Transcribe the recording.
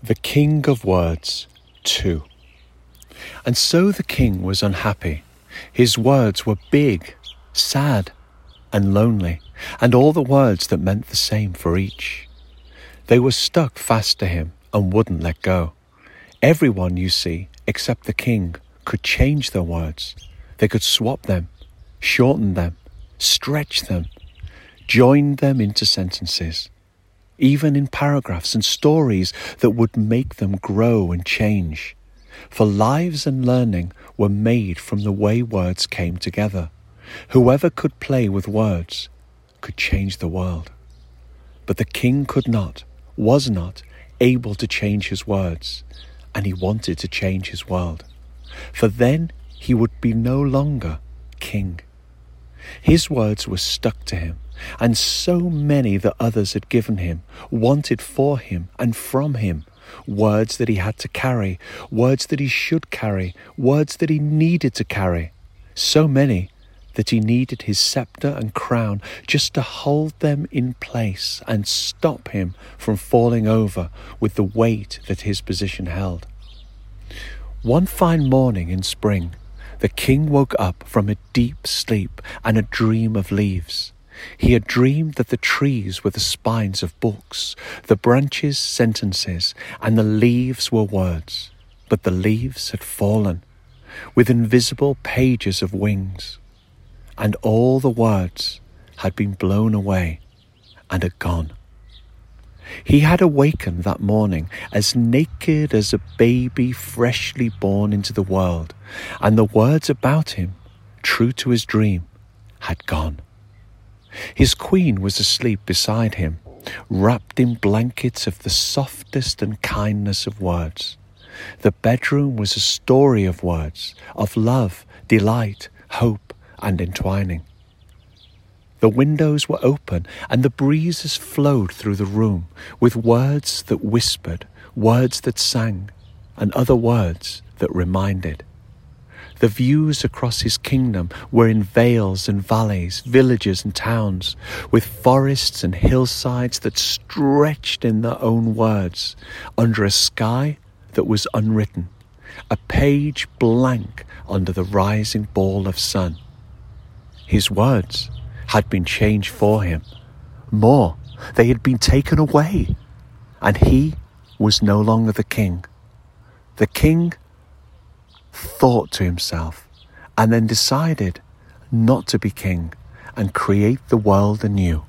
The King of Words 2. And so the king was unhappy. His words were big, sad, and lonely, and all the words that meant the same for each. They were stuck fast to him and wouldn't let go. Everyone, you see, except the king, could change their words. They could swap them, shorten them, stretch them, join them into sentences even in paragraphs and stories that would make them grow and change. For lives and learning were made from the way words came together. Whoever could play with words could change the world. But the king could not, was not, able to change his words, and he wanted to change his world. For then he would be no longer king. His words were stuck to him, and so many that others had given him, wanted for him and from him, words that he had to carry, words that he should carry, words that he needed to carry. So many that he needed his scepter and crown just to hold them in place and stop him from falling over with the weight that his position held. One fine morning in spring, the king woke up from a deep sleep and a dream of leaves. He had dreamed that the trees were the spines of books, the branches sentences, and the leaves were words. But the leaves had fallen, with invisible pages of wings, and all the words had been blown away and had gone. He had awakened that morning as naked as a baby freshly born into the world, and the words about him, true to his dream, had gone. His queen was asleep beside him, wrapped in blankets of the softest and kindness of words. The bedroom was a story of words, of love, delight, hope, and entwining. The windows were open, and the breezes flowed through the room with words that whispered, words that sang, and other words that reminded. The views across his kingdom were in vales and valleys, villages and towns, with forests and hillsides that stretched in their own words, under a sky that was unwritten, a page blank under the rising ball of sun. His words had been changed for him. More, they had been taken away, and he was no longer the king. The king thought to himself and then decided not to be king and create the world anew.